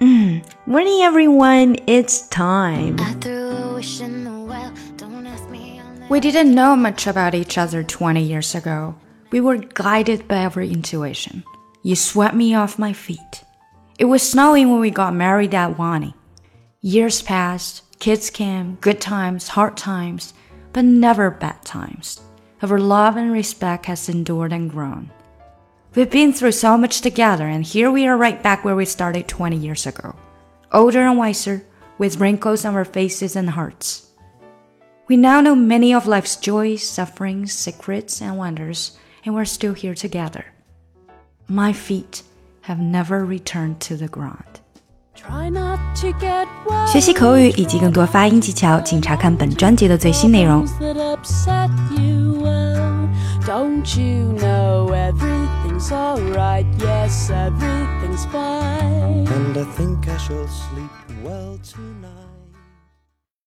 Mm, morning everyone, it's time. We didn't know much about each other 20 years ago. We were guided by our intuition. You swept me off my feet. It was snowing when we got married at Ahwahnee. Years passed, kids came, good times, hard times, but never bad times. Our love and respect has endured and grown. We've been through so much together, and here we are right back where we started 20 years ago. Older and wiser, with wrinkles on our faces and hearts. We now know many of life's joys, sufferings, secrets, and wonders, and we're still here together. My feet have never returned to the ground. 学习口语以及更多发音技巧，请查看本专辑的最新内容。don't you know Everything's alright? Yes, everything's fine. And I think I shall sleep well tonight.